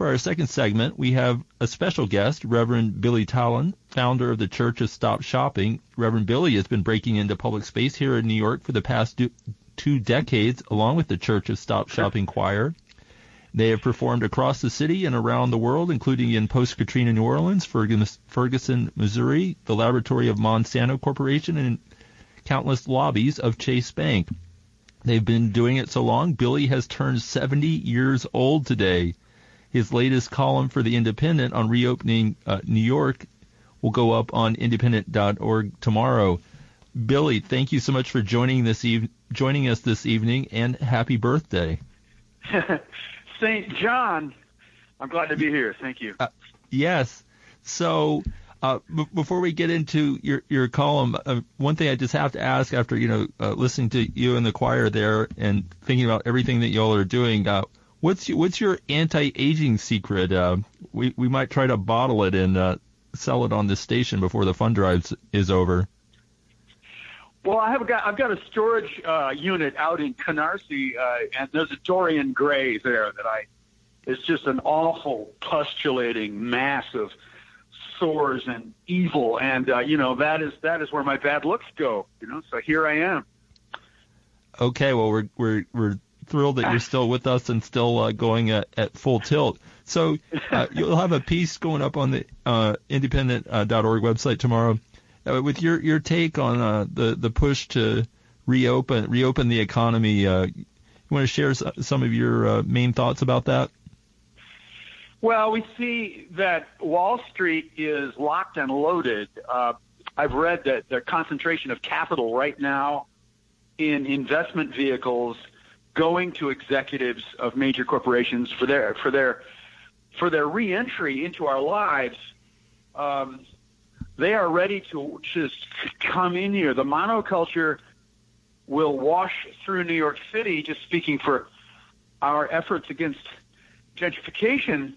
For our second segment, we have a special guest, Reverend Billy Talen, founder of the Church of Stop Shopping. Reverend Billy has been breaking into public space here in New York for the past two decades, along with the Church of Stop Shopping Choir. They have performed across the city and around the world, including in post-Katrina New Orleans, Ferguson, Missouri, the laboratory of Monsanto Corporation, and countless lobbies of Chase Bank. They've been doing it so long, Billy has turned 70 years old today. His latest column for The Indypendent on reopening uh, New York will go up on indypendent.org tomorrow. Billy, thank you so much for joining this eve- joining us this evening, and happy birthday. St. John, I'm glad to be here. Thank you. Uh, yes. So uh, b- before we get into your your column, uh, one thing I just have to ask after you know uh, listening to you and the choir there and thinking about everything that y'all are doing, uh, What's your, what's your anti-aging secret? Uh, we we might try to bottle it and uh, sell it on the station before the fund drive is over. Well, I have got I've got a storage uh, unit out in Canarsie, uh, and there's a Dorian Gray there that I. It's just an awful, pustulating mass of sores and evil, and uh, you know that is that is where my bad looks go. You know, so here I am. Okay, well we're we're we're thrilled that you're still with us and still uh, going at, at full tilt. So uh, you'll have a piece going up on the uh, indypendent.org uh, website tomorrow uh, with your your take on uh, the the push to reopen reopen the economy. Uh, you want to share some of your uh, main thoughts about that? Well, we see that Wall Street is locked and loaded. Uh, I've read that the concentration of capital right now in investment vehicles going to executives of major corporations for their for their for their reentry into our lives. Um, they are ready to just come in here. The monoculture will wash through New York City. Just speaking for our efforts against gentrification,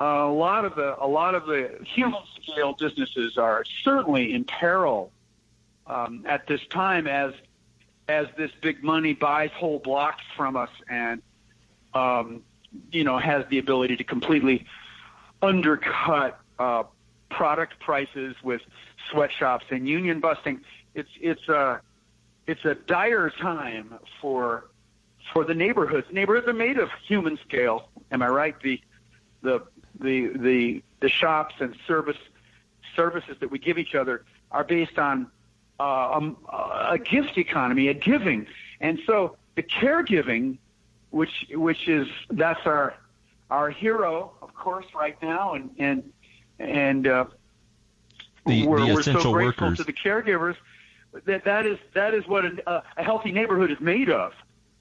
uh, a lot of the a lot of the human scale businesses are certainly in peril um, at this time as as this big money buys whole blocks from us and um, you know has the ability to completely undercut uh, product prices with sweatshops and union busting. It's it's a it's a dire time for for the neighborhoods. Neighborhoods are made of human scale. Am I right? The the the the the shops and service services that we give each other are based on um, a gift economy, a giving, and so the caregiving, which which is that's our our hero, of course, right now, and and and uh, the, we're, the we're so grateful workers. to the caregivers. That that is that is what a, a healthy neighborhood is made of.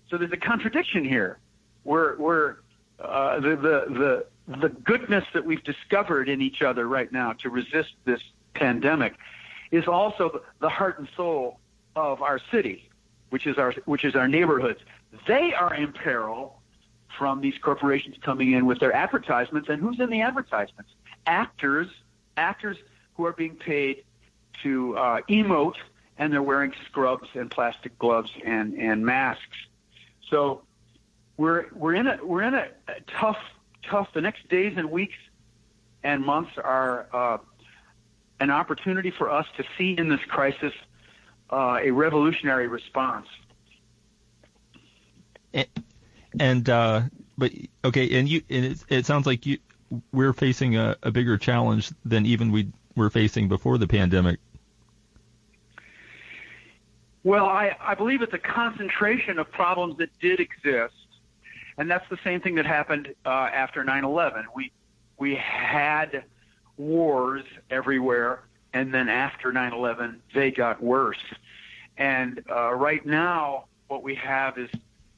So there's a contradiction here. We're we're uh, the the the the goodness that we've discovered in each other right now to resist this pandemic is also the heart and soul of our city, which is our which is our neighborhoods. They are in peril from these corporations coming in with their advertisements. And who's in the advertisements? Actors, actors who are being paid to uh, emote, and they're wearing scrubs and plastic gloves and and masks. So we're we're in a we're in a, tough tough. The next days and weeks and months are. Uh, an opportunity for us to see in this crisis uh, a revolutionary response. And, and uh, but okay, and you, and it, it sounds like you, we're facing a, a bigger challenge than even we were facing before the pandemic. Well, I, I believe it's a concentration of problems that did exist, and that's the same thing that happened uh, after 9/11. We we had wars everywhere, and then after 9/11, they got worse. And uh, right now, what we have is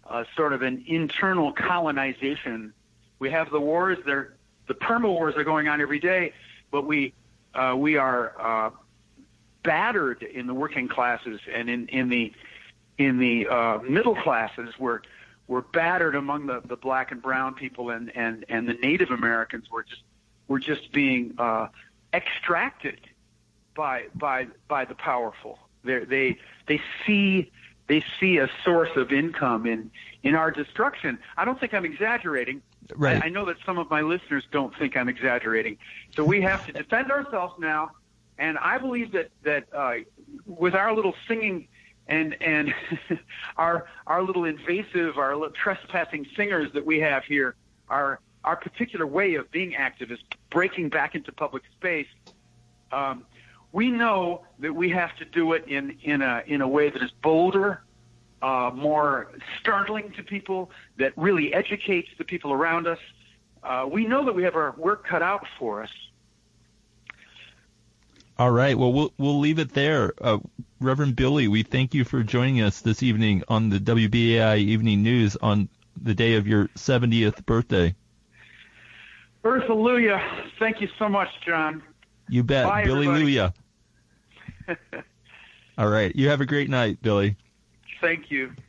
uh, sort of an internal colonization. We have the wars; they're the perma wars are going on every day, but we uh, we are uh, battered in the working classes and in in the in the uh, middle classes. We're we're battered among the, the black and brown people and, and, and the Native Americans. We're just we're just being uh, extracted by by by the powerful. They're, they they see they see a source of income in in our destruction. I don't think I'm exaggerating. Right. I, I know that some of my listeners don't think I'm exaggerating. So we have to defend ourselves now, and I believe that that uh, with our little singing and and our our little invasive, our little trespassing singers that we have here, our our particular way of being active is breaking back into public space. Um, we know that we have to do it in in a in a way that is bolder, uh, more startling to people, that really educates the people around us. Uh, we know that we have our work cut out for us. All right. Well, we'll we'll leave it there. Uh, Reverend Billy, we thank you for joining us this evening on the WBAI Evening News on the day of your 70th birthday. Earthalujah. Thank you so much, John. You bet. Bye, Billy everybody. Luya. All right. You have a great night, Billy. Thank you.